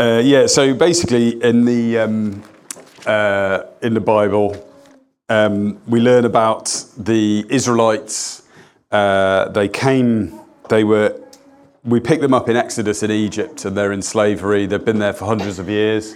Uh, yeah, so basically in the um, uh, in the Bible, um, we learn about the Israelites. Uh, they came. They were. We pick them up in Exodus in Egypt, and they're in slavery. They've been there for hundreds of years.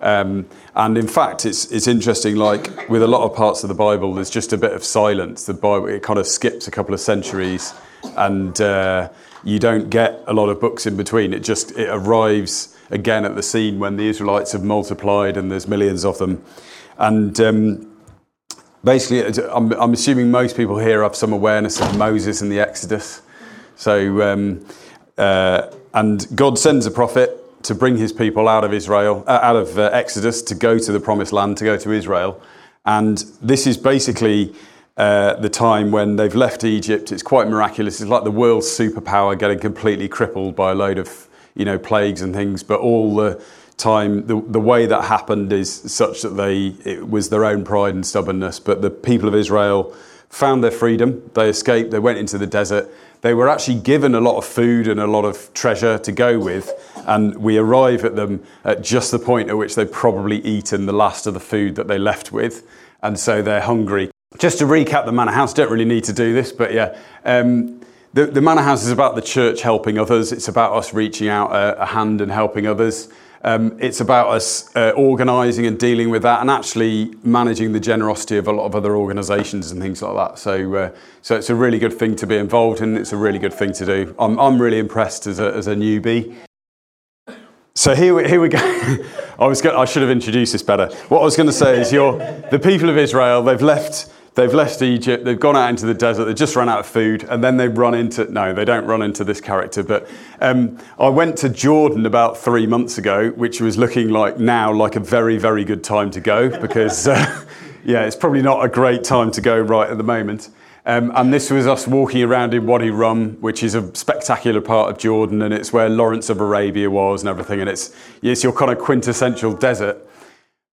Um, and in fact, it's it's interesting. Like with a lot of parts of the Bible, there's just a bit of silence. The Bible it kind of skips a couple of centuries, and uh, you don't get a lot of books in between. It just it arrives again at the scene when the Israelites have multiplied and there's millions of them. And um, basically, I'm, I'm, assuming most people here have some awareness of Moses and the Exodus. So, um, uh, and God sends a prophet to bring his people out of Israel, uh, out of uh, Exodus, to go to the promised land, to go to Israel. And this is basically uh, the time when they've left Egypt. It's quite miraculous. It's like the world's superpower getting completely crippled by a load of you know, plagues and things, but all the time, the, the way that happened is such that they, it was their own pride and stubbornness. But the people of Israel found their freedom, they escaped, they went into the desert. They were actually given a lot of food and a lot of treasure to go with, and we arrive at them at just the point at which they've probably eaten the last of the food that they left with, and so they're hungry. Just to recap the Manna House, don't really need to do this, but yeah. Um, the, the Manna House is about the church helping others. It's about us reaching out a, a hand and helping others. Um, it's about us uh, organising and dealing with that, and actually managing the generosity of a lot of other organisations and things like that. So, uh, so it's a really good thing to be involved in. It's a really good thing to do. I'm, I'm really impressed as a, as a newbie. So here we, here we go. I was going, I should have introduced this better. What I was going to say is, you're the people of Israel. They've left They've left Egypt, they've gone out into the desert, they've just run out of food, and then they run into no, they don't run into this character. But um, I went to Jordan about three months ago, which was looking like now like a very, very good time to go because, uh, yeah, it's probably not a great time to go right at the moment. Um, and this was us walking around in Wadi Rum, which is a spectacular part of Jordan, and it's where Lawrence of Arabia was and everything. And it's, it's your kind of quintessential desert.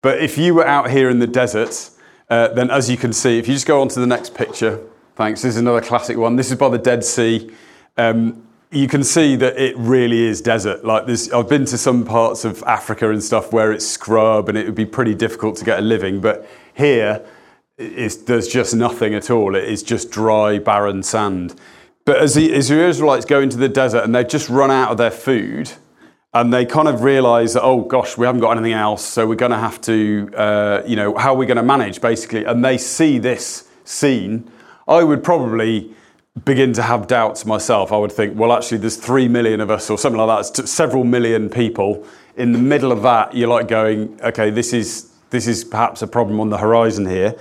But if you were out here in the desert, then as you can see, if you just go on to the next picture, thanks, this is another classic one. This is by the Dead Sea. Um, you can see that it really is desert. Like this, I've been to some parts of Africa and stuff where it's scrub and it would be pretty difficult to get a living, but here there's just nothing at all. It is just dry, barren sand. But as the, as the Israelites go into the desert and they've just run out of their food, and they kind of realize that oh gosh we haven't got anything else so we're going to have to uh, you know how are we going to manage basically? And they see this scene. I would probably begin to have doubts myself. I would think well actually there's three million of us or something like that. It's several million people. In the middle of that you're like going okay this is this is perhaps a problem on the horizon here.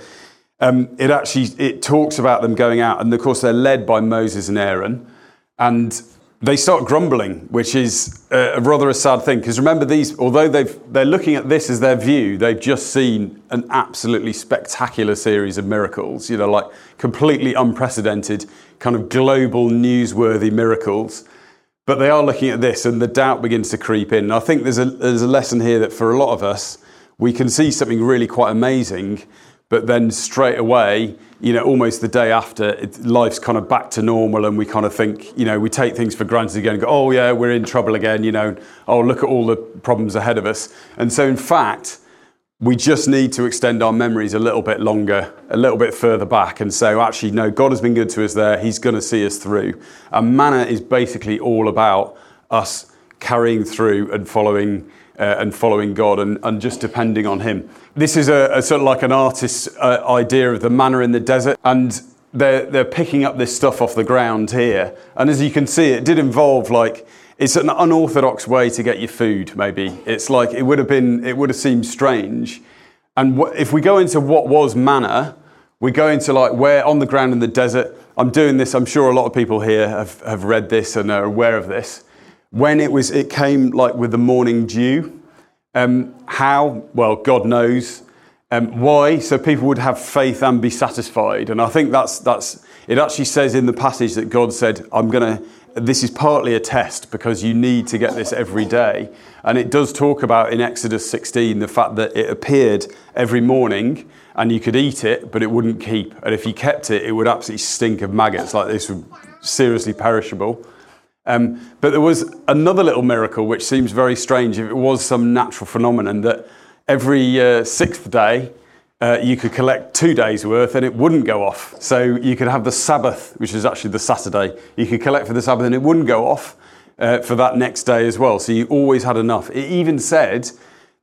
Um, it actually it talks about them going out and of course they're led by moses and aaron. And they start grumbling, which is a, rather a sad thing. Because remember, these, although they've, they're looking at this as their view, they've just seen an absolutely spectacular series of miracles, you know, like completely unprecedented, kind of global, newsworthy miracles. But they are looking at this, and the doubt begins to creep in. And I think there's a, there's a lesson here that for a lot of us, we can see something really quite amazing, but then straight away, you know, almost the day after, it, life's kind of back to normal, and we kind of think, you know, we take things for granted again and go, oh, yeah, we're in trouble again, you know, oh, look at all the problems ahead of us. And so, in fact, we just need to extend our memories a little bit longer, a little bit further back, and say, actually, no, God has been good to us there. He's going to see us through. And manna is basically all about us carrying through and following uh, and following God and, and just depending on Him. This is a, a sort of like an artist's uh, idea of the manna in the desert, and they're, they're picking up this stuff off the ground here. And as you can see, it did involve like, it's an unorthodox way to get your food, maybe. It's like, it would have been, it would have seemed strange. And wh- if we go into what was manna, we go into like where on the ground in the desert. I'm doing this, I'm sure a lot of people here have, have read this and are aware of this when it was it came like with the morning dew um, how well god knows um, why so people would have faith and be satisfied. And i think that's that's it actually says in the passage that god said i'm to this is partly a test because you need to get this every day. And it does talk about in exodus 16 the fact that it appeared every morning and you could eat it but it wouldn't keep. And if you kept it it would absolutely stink of maggots. Like this would seriously perishable Um, but there was another little miracle which seems very strange if it was some natural phenomenon that every uh, sixth day uh, you could collect two days' worth and it wouldn't go off. So you could have the Sabbath, which is actually the Saturday, you could collect for the Sabbath and it wouldn't go off uh, for that next day as well. So you always had enough. It even said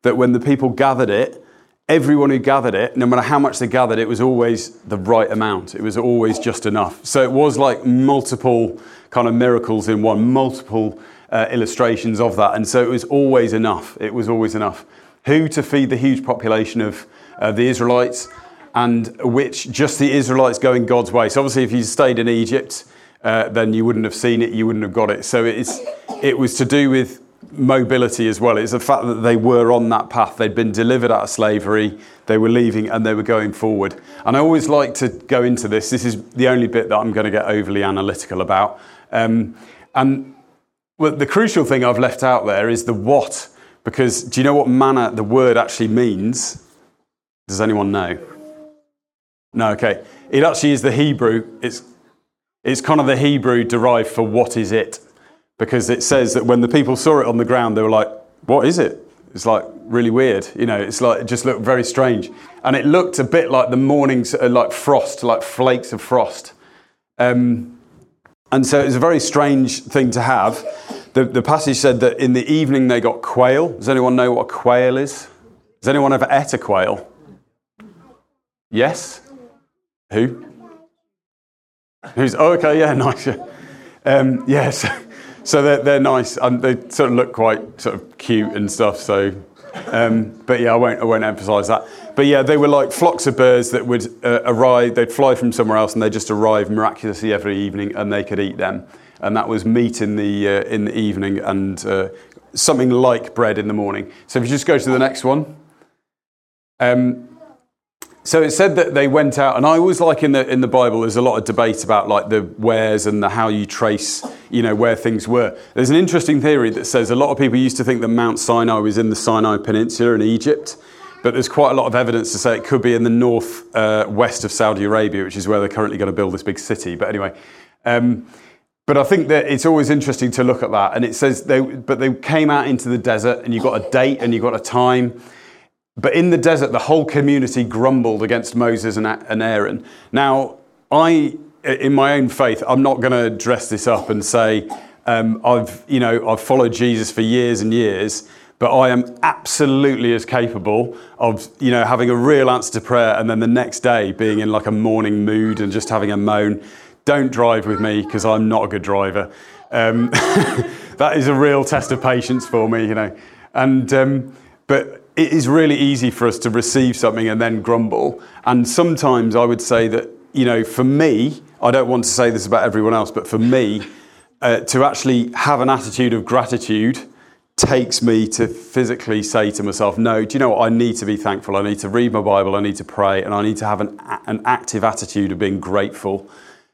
that when the people gathered it, everyone who gathered it, no matter how much they gathered, it was always the right amount. It was always just enough. So it was like multiple kind of miracles in one, multiple uh, illustrations of that. And so it was always enough. It was always enough. Who to feed the huge population of uh, the Israelites, and which just the Israelites going God's way. So obviously, if you stayed in Egypt, uh, then you wouldn't have seen it, you wouldn't have got it. So it's, it was to do with mobility as well. It's the fact that they were on that path. They'd been delivered out of slavery, they were leaving, and they were going forward. And I always like to go into this. This is the only bit that I'm going to get overly analytical about. Um, and well, the crucial thing I've left out there is the what. Because do you know what manna the word actually means? Does anyone know? No, okay. It actually is the Hebrew. It's, it's kind of the Hebrew derived for what is it? Because it says that when the people saw it on the ground, they were like, what is it? It's like really weird, you know. It's like it just looked very strange, and it looked a bit like the mornings, uh, like frost, like flakes of frost. Um, and so it was a very strange thing to have. The, the passage said that in the evening they got quail. Does anyone know what a quail is? Has anyone ever ate a quail? Yes? Who? Who's, oh, okay, yeah, nice. Um, yes, so they're, they're nice and they sort of look quite sort of cute and stuff. So, um, but yeah, I won't, I won't emphasize that. But yeah, they were like flocks of birds that would uh, arrive, they'd fly from somewhere else and they'd just arrive miraculously every evening and they could eat them. And that was meat in the, uh, in the evening and uh, something like bread in the morning. So if you just go to the next one. Um, so it said that they went out, and I always like in the in the Bible. There's a lot of debate about like the wheres and the how you trace, you know, where things were. There's an interesting theory that says a lot of people used to think that Mount Sinai was in the Sinai Peninsula in Egypt, but there's quite a lot of evidence to say it could be in the north uh, west of Saudi Arabia, which is where they're currently going to build this big city. But anyway. Um, but I think that it's always interesting to look at that. And it says they, but they came out into the desert, and you got a date and you got a time. But in the desert, the whole community grumbled against Moses and Aaron. Now, I, in my own faith, I'm not going to dress this up and say, um, I've, you know, I've followed Jesus for years and years, but I am absolutely as capable of, you know, having a real answer to prayer and then the next day being in like a morning mood and just having a moan. Don't drive with me because I'm not a good driver. Um, that is a real test of patience for me, you know. And, um, but it is really easy for us to receive something and then grumble. And sometimes I would say that, you know, for me, I don't want to say this about everyone else, but for me, uh, to actually have an attitude of gratitude takes me to physically say to myself, no, do you know what? I need to be thankful. I need to read my Bible. I need to pray. And I need to have an, an active attitude of being grateful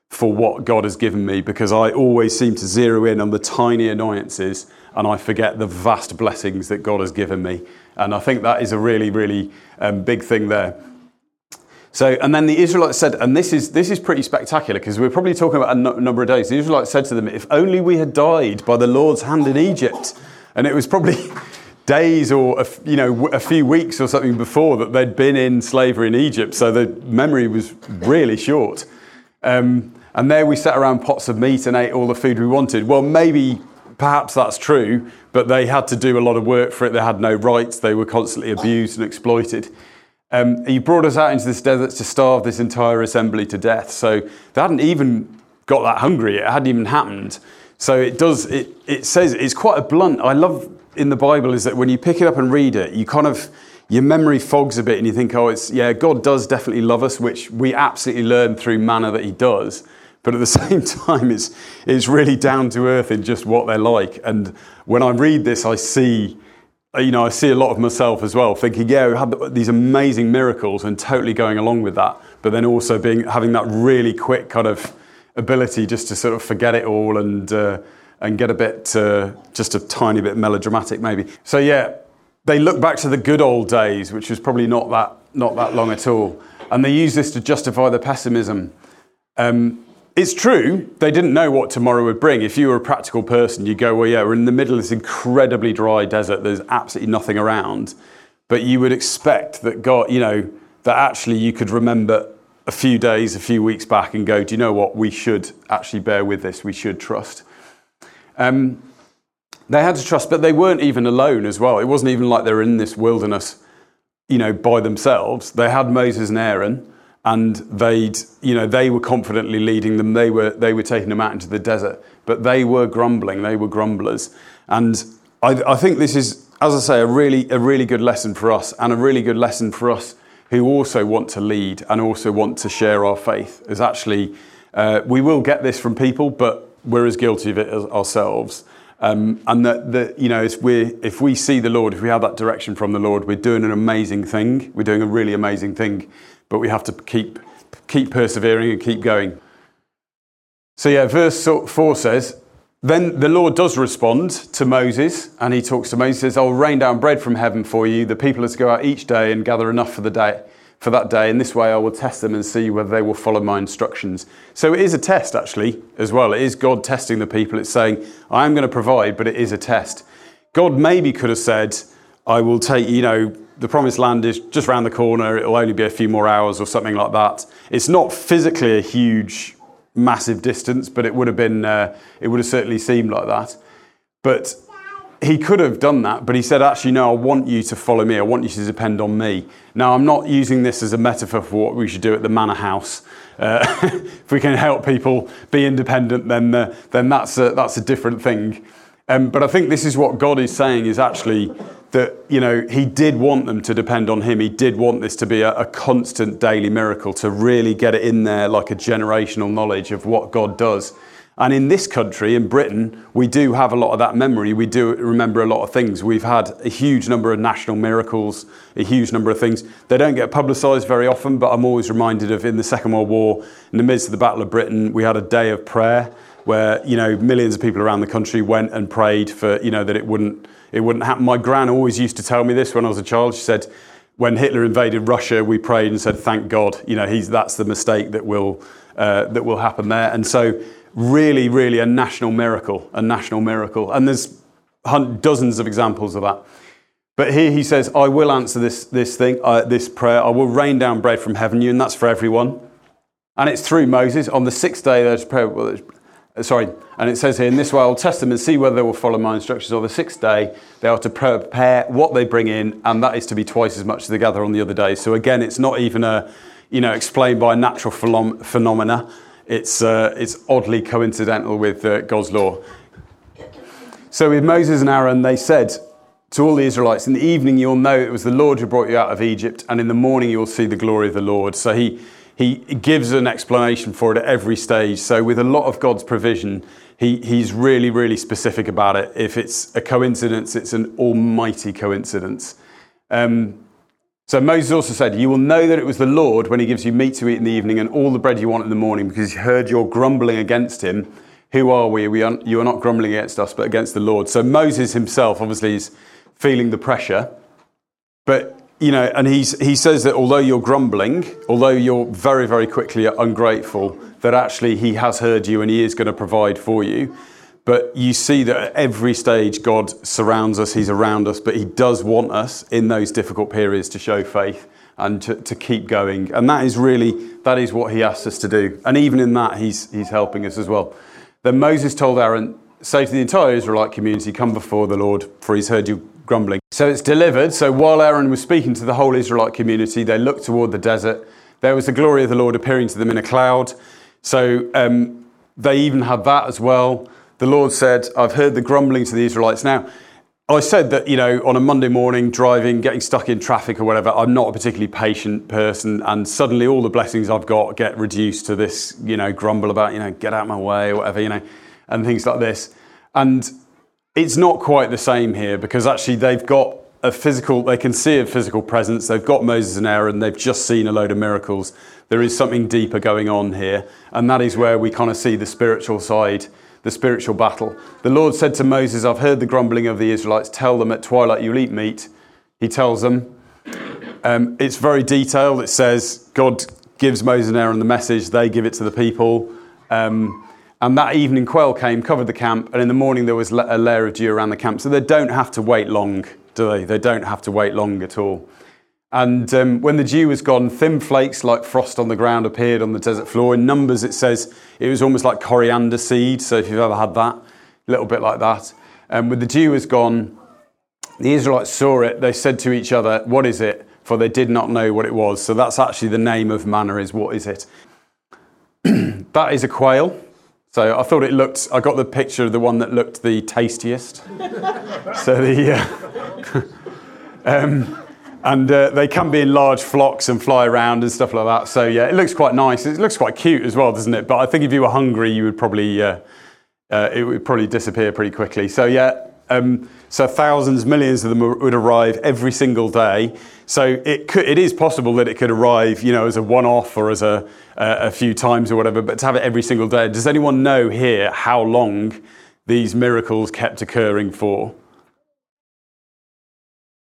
for what God has given me because I always seem to zero in on the tiny annoyances and I forget the vast blessings that God has given me. And I think that is a really, really um, big thing there. So, and then the Israelites said, and this is, this is pretty spectacular because we're probably talking about a number of days. The Israelites said to them, If only we had died by the Lord's hand in Egypt. And it was probably days or a, you know, a few weeks or something before that they'd been in slavery in Egypt. So the memory was really short. Um, and there we sat around pots of meat and ate all the food we wanted. Well, maybe perhaps that's true, but they had to do a lot of work for it. They had no rights. They were constantly abused and exploited. Um, he brought us out into this desert to starve this entire assembly to death. So they hadn't even got that hungry. It hadn't even happened. So it does. It, it says it's quite a blunt. I love in the Bible is that when you pick it up and read it, you kind of your memory fogs a bit, and you think, oh, it's yeah, God does definitely love us, which we absolutely learn through manna that He does. But at the same time, it's, it's really down to earth in just what they're like. And when I read this, I see, you know, I see a lot of myself as well, thinking, yeah, we had these amazing miracles and totally going along with that. But then also being, having that really quick kind of ability just to sort of forget it all and, uh, and get a bit, uh, just a tiny bit melodramatic maybe. So yeah, they look back to the good old days, which was probably not that, not that long at all. And they use this to justify their pessimism. Um, it's true, they didn't know what tomorrow would bring. If you were a practical person, you'd go, well, yeah, we're in the middle of this incredibly dry desert, there's absolutely nothing around. But you would expect that God, you know, that actually you could remember a few days, a few weeks back and go, do you know what? We should actually bear with this, we should trust. Um, they had to trust, but they weren't even alone as well. It wasn't even like they were in this wilderness, you know, by themselves. They had Moses and Aaron and they'd, you know, they were confidently leading them. They were, they were taking them out into the desert, but they were grumbling. They were grumblers. And I, I think this is, as I say, a really, a really good lesson for us and a really good lesson for us who also want to lead and also want to share our faith. Is actually, uh, we will get this from people, but we're as guilty of it as ourselves. Um, and that, that you know, if we if we see the Lord, if we have that direction from the Lord, we're doing an amazing thing. We're doing a really amazing thing but we have to keep, keep persevering and keep going. So, yeah, verse 4 says, Then the Lord does respond to Moses, and he talks to Moses, says, I'll rain down bread from heaven for you. The people are to go out each day and gather enough for the day. For that day, in this way I will test them and see whether they will follow my instructions. So it is a test, actually, as well. It is God testing the people. It's saying, I am going to provide, but it is a test. God maybe could have said, I will take, you know, the promised land is just around the corner. It'll only be a few more hours or something like that. It's not physically a huge, massive distance, but it would have been, uh, it would have certainly seemed like that. But he could have done that, but he said, actually, no, I want you to follow me. I want you to depend on me. Now, I'm not using this as a metaphor for what we should do at the Manna House. Uh, if we can help people be independent, then, uh, then that's, a, that's a different thing. Um, but I think this is what God is saying is actually that you know he did want them to depend on him. He did want this to be a, a, constant daily miracle to really get it in there like a generational knowledge of what god does. And in this country in britain we do have a lot of that memory. We do remember a lot of things. We've had a huge number of national miracles a huge number of things. They don't get publicized very often but i'm always reminded of in the second world war in the midst of the battle of britain we had a day of prayer where you know millions of people around the country went and prayed for you know that it wouldn't it wouldn't happen. My gran always used to tell me this when I was a child. She said, when Hitler invaded Russia, we prayed and said, "Thank God." You know, he's, that's the mistake that will uh, that will happen there. And so, really, really, a national miracle, a national miracle. And there's dozens of examples of that. But here he says, "I will answer this this thing, uh, this prayer. I will rain down bread from heaven, you, and that's for everyone." And it's through Moses. On the sixth day, there's prayer. Well, sorry, and it says here, in this way I'll test them and see whether they will follow my instructions. On the sixth day, they are to prepare what they bring in, and that is to be twice as much as they gather on the other day. So again, it's not even a, you know, explained by natural phenomena. It's, uh, it's oddly coincidental with uh, God's law. So with Moses and Aaron, they said to all the Israelites, in the evening you'll know it was the Lord who brought you out of Egypt, and in the morning you'll see the glory of the Lord. So he he gives an explanation for it at every stage. So, with a lot of God's provision, he, he's really, really specific about it. If it's a coincidence, it's an almighty coincidence. Um, so, Moses also said, You will know that it was the Lord when he gives you meat to eat in the evening and all the bread you want in the morning, because he heard your grumbling against him. Who are we? we are, you are not grumbling against us, but against the Lord. So, Moses himself obviously is feeling the pressure. But you know, and he's, he says that although you're grumbling, although you're very, very quickly ungrateful, that actually he has heard you and he is going to provide for you. But you see that at every stage, God surrounds us, he's around us, but he does want us in those difficult periods to show faith and to, to keep going. And that is really, that is what he asks us to do. And even in that, he's, he's helping us as well. Then Moses told Aaron, say to the entire Israelite community, come before the Lord, for he's heard you grumbling. So it's delivered. So while Aaron was speaking to the whole Israelite community, they looked toward the desert. There was the glory of the Lord appearing to them in a cloud. So um, they even had that as well. The Lord said, I've heard the grumbling to the Israelites. Now, I said that, you know, on a Monday morning, driving, getting stuck in traffic or whatever, I'm not a particularly patient person. And suddenly all the blessings I've got get reduced to this, you know, grumble about, you know, get out of my way or whatever, you know, and things like this. And it's not quite the same here because actually they've got a physical, they can see a physical presence. They've got Moses and Aaron. They've just seen a load of miracles. There is something deeper going on here. And that is where we kind of see the spiritual side, the spiritual battle. The Lord said to Moses, I've heard the grumbling of the Israelites. Tell them at twilight you'll eat meat. He tells them. Um, it's very detailed. It says God gives Moses and Aaron the message. They give it to the people. Um, and that evening, quail came, covered the camp, and in the morning there was a layer of dew around the camp. So they don't have to wait long, do they? They don't have to wait long at all. And um, when the dew was gone, thin flakes like frost on the ground appeared on the desert floor. In Numbers, it says it was almost like coriander seed. So if you've ever had that, a little bit like that. And um, when the dew was gone, the Israelites saw it. They said to each other, What is it? For they did not know what it was. So that's actually the name of manna is what is it? that is a quail. So I thought it looked, I got the picture of the one that looked the tastiest. so the, uh, um, and uh, they can be in large flocks and fly around and stuff like that. So yeah, it looks quite nice. It looks quite cute as well, doesn't it? But I think if you were hungry, you would probably, uh, uh, it would probably disappear pretty quickly. So yeah, um, so thousands, millions of them would arrive every single day. So it could, it is possible that it could arrive, you know, as a one-off or as a, a few times or whatever. But to have it every single day, does anyone know here how long these miracles kept occurring for?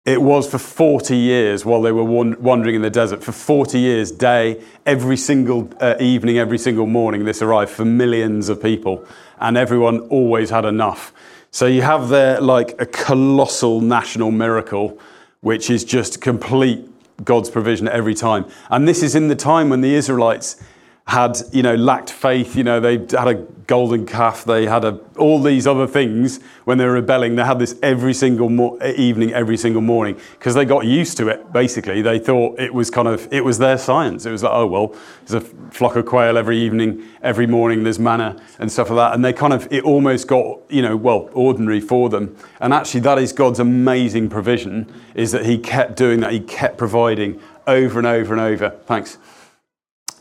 It was for 40 years while they were wandering in the desert. For 40 years, day, every single uh, evening, every single morning, this arrived for millions of people. And everyone always had enough. So you have there like a colossal national miracle, which is just complete God's provision every time. And this is in the time when the Israelites had, you know, lacked faith. You know, they had a golden calf. They had a, all these other things when they were rebelling. They had this every single mo- evening, every single morning, because they got used to it. Basically, they thought it was kind of it was their science. It was like, oh well, there's a flock of quail every evening, every morning. There's manna and stuff like that. And they kind of it almost got, you know, well, ordinary for them. And actually, that is God's amazing provision. Is that He kept doing that. He kept providing over and over and over. Thanks.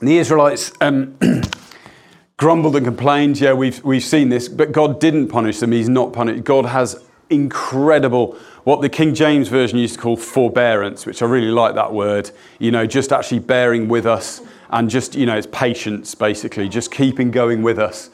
And the Israelites um, grumbled and complained. Yeah, we've, we've seen this, but God didn't punish them. He's not punished. God has incredible, what the King James Version used to call forbearance, which I really like that word. You know, just actually bearing with us and just, you know, it's patience basically, just keeping going with us.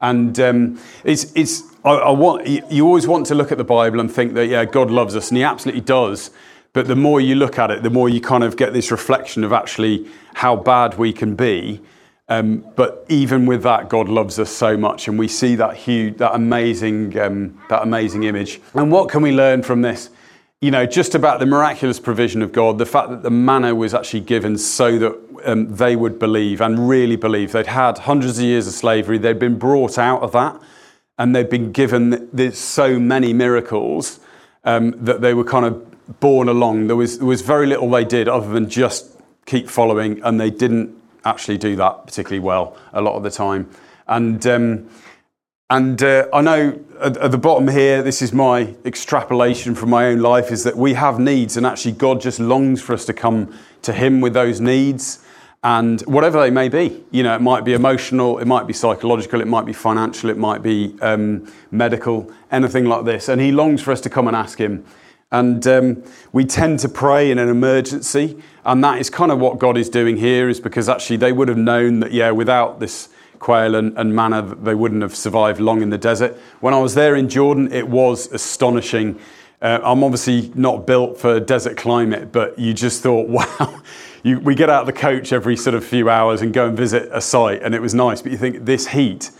And um, it's, it's I, I want, you always want to look at the Bible and think that, yeah, God loves us, and He absolutely does. But the more you look at it, the more you kind of get this reflection of actually how bad we can be. Um, but even with that, God loves us so much, and we see that huge, that amazing, um, that amazing image. And what can we learn from this? You know, just about the miraculous provision of God, the fact that the manna was actually given so that um, they would believe and really believe. They'd had hundreds of years of slavery, they'd been brought out of that, and they'd been given so many miracles um, that they were kind of borne along. There was, there was very little they did other than just keep following, and they didn't actually do that particularly well a lot of the time. And um, and uh, I know at, at, the bottom here, this is my extrapolation from my own life, is that we have needs, and actually God just longs for us to come to Him with those needs, and whatever they may be. You know, it might be emotional, it might be psychological, it might be financial, it might be um, medical, anything like this. And He longs for us to come and ask Him. And um, we tend to pray in an emergency. And that is kind of what God is doing here, is because actually they would have known that, yeah, without this quail and, and manna, they wouldn't have survived long in the desert. When I was there in Jordan, it was astonishing. Uh, I'm obviously not built for desert climate, but you just thought, wow. You, we get out of the coach every sort of few hours and go and visit a site, and it was nice. But you think this heat,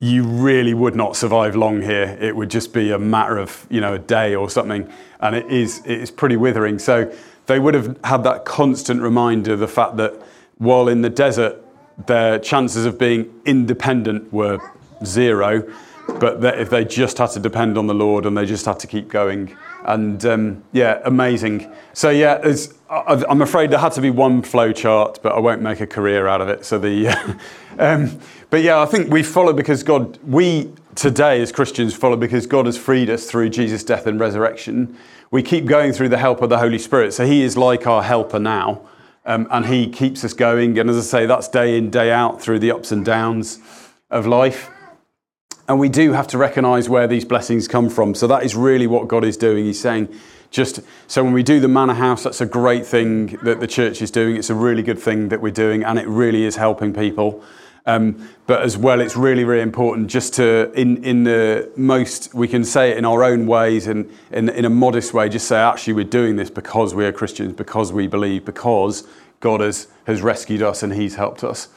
you really would not survive long here. It would just be a matter of you know a day or something, and it is it is pretty withering. So they would have had that constant reminder of the fact that while in the desert, their chances of being independent were zero, but if they just had to depend on the Lord and they just had to keep going, and um, yeah, amazing. So yeah, I'm afraid there had to be one flow chart, but I won't make a career out of it. So the, um, but yeah, I think we follow because God. We today as Christians follow because God has freed us through Jesus' death and resurrection. We keep going through the help of the Holy Spirit. So He is like our helper now, um, and He keeps us going. And as I say, that's day in day out through the ups and downs of life. And we do have to recognize where these blessings come from. So that is really what God is doing. He's saying, just so when we do the Manna House, that's a great thing that the church is doing. It's a really good thing that we're doing, and it really is helping people. Um, but as well, it's really, really important just to, in, in the most, we can say it in our own ways and in, in a modest way, just say, actually, we're doing this because we are Christians, because we believe, because God has, has rescued us and He's helped us.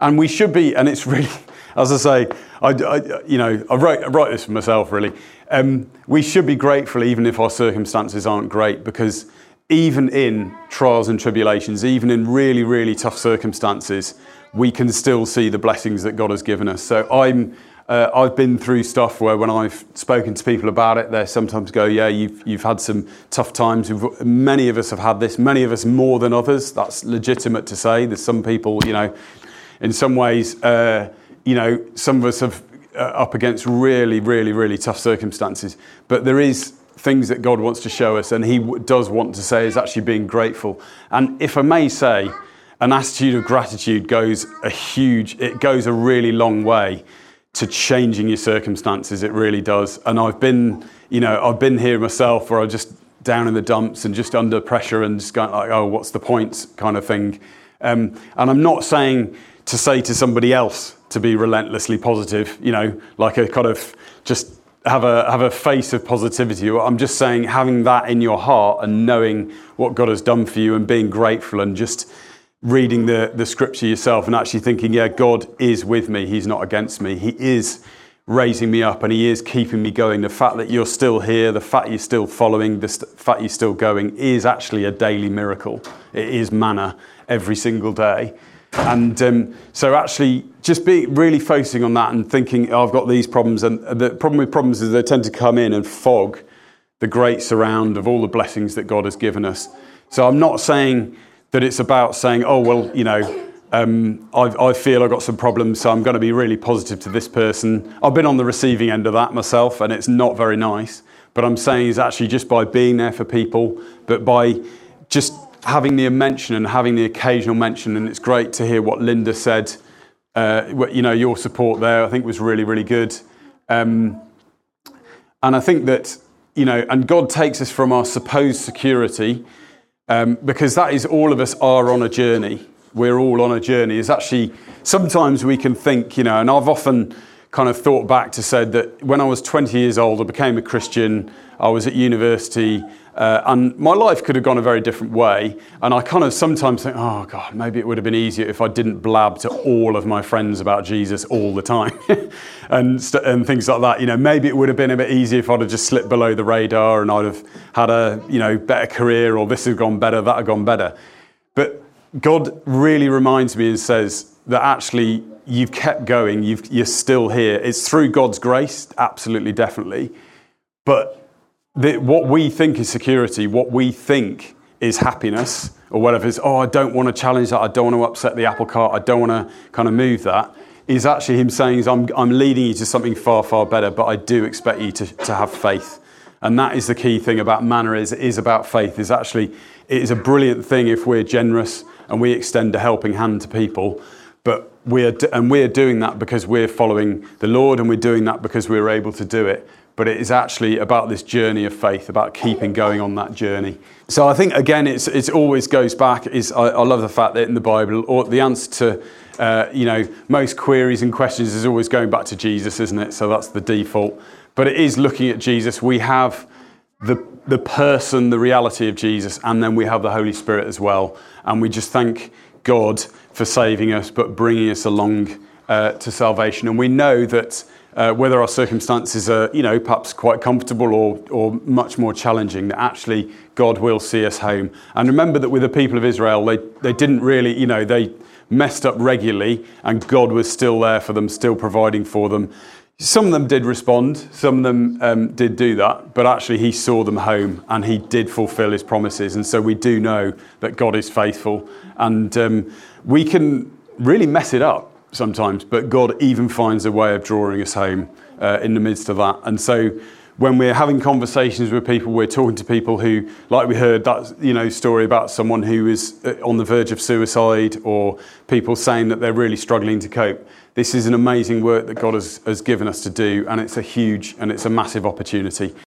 And we should be, and it's really, as I say, I, I you know, I wrote, I this for myself really. Um, we should be grateful even if our circumstances aren't great because even in trials and tribulations, even in really, really tough circumstances, we can still see the blessings that God has given us. So I'm, uh, I've been through stuff where when I've spoken to people about it, they sometimes go, "Yeah, you've you've had some tough times." Many of us have had this. Many of us more than others. That's legitimate to say. There's some people, you know, in some ways, uh, you know, some of us have uh, up against really, really, really tough circumstances. But there is things that God wants to show us, and He does want to say is actually being grateful. And if I may say, an attitude of gratitude goes a huge, it goes a really long way to changing your circumstances. It really does. And I've been, you know, I've been here myself where I just down in the dumps and just under pressure and just going like, oh, what's the point kind of thing. Um, and I'm not saying to say to somebody else to be relentlessly positive, you know, like a kind of just have a have a face of positivity. I'm just saying having that in your heart and knowing what God has done for you and being grateful and just reading the, the scripture yourself and actually thinking, yeah, God is with me. He's not against me. He is raising me up and He is keeping me going. The fact that you're still here, the fact you're still following, the st- fact you're still going is actually a daily miracle. It is manna every single day. And um, so, actually, just be really focusing on that and thinking, oh, I've got these problems. And the problem with problems is they tend to come in and fog the great surround of all the blessings that God has given us. So, I'm not saying that it's about saying, oh, well, you know, um, I, I, feel I've got some problems, so I'm going to be really positive to this person. I've been on the receiving end of that myself, and it's not very nice. But I'm saying is actually just by being there for people, but by just having the mention and having the occasional mention, and it's great to hear what Linda said. Uh, you know, your support there, I think, was really, really good. Um, and I think that, you know, and God takes us from our supposed security um, because that is all of us are on a journey. We're all on a journey. It's actually sometimes we can think, you know, and I've often kind of thought back to said that when I was 20 years old, I became a Christian. I was at university, uh, and my life could have gone a very different way. And I kind of sometimes think, oh God, maybe it would have been easier if I didn't blab to all of my friends about Jesus all the time, and st- and things like that. You know, maybe it would have been a bit easier if I'd have just slipped below the radar and I'd have had a you know better career, or this had gone better, that had gone better. But God really reminds me and says that actually you've kept going, you've, you're still here. It's through God's grace, absolutely, definitely. But what we think is security, what we think is happiness, or whatever is, oh, I don't want to challenge that, I don't want to upset the apple cart, I don't want to kind of move that, is actually Him saying, I'm, I'm leading you to something far, far better, but I do expect you to, to have faith. And that is the key thing about manna is is about faith. Is actually it is a brilliant thing if we're generous and we extend a helping hand to people. But we're, and we're doing that because we're following the Lord and we're doing that because we're able to do it. But it is actually about this journey of faith, about keeping going on that journey. So I think, again, it's, it always goes back. Is I, I love the fact that in the Bible, or the answer to uh, you know, most queries and questions is always going back to Jesus, isn't it? So that's the default. But it is looking at Jesus. We have the, the person, the reality of Jesus, and then we have the Holy Spirit as well. And we just thank God for saving us, but bringing us along uh, to salvation. And we know that uh, whether our circumstances are, you know, perhaps quite comfortable or, or much more challenging, that actually God will see us home. And remember that with the people of Israel, they, they didn't really, you know, they messed up regularly, and God was still there for them, still providing for them. Some of them did respond, some of them um, did do that, but actually he saw them home and he did fulfill his promises. And so we do know that God is faithful. And um, we can really mess it up sometimes, but God even finds a way of drawing us home uh, in the midst of that. And so when we're having conversations with people, we're talking to people who, like we heard that you know story about someone who is uh, on the verge of suicide, or people saying that they're really struggling to cope. This is an amazing work that God has, has given us to do, and it's a huge and it's a massive opportunity.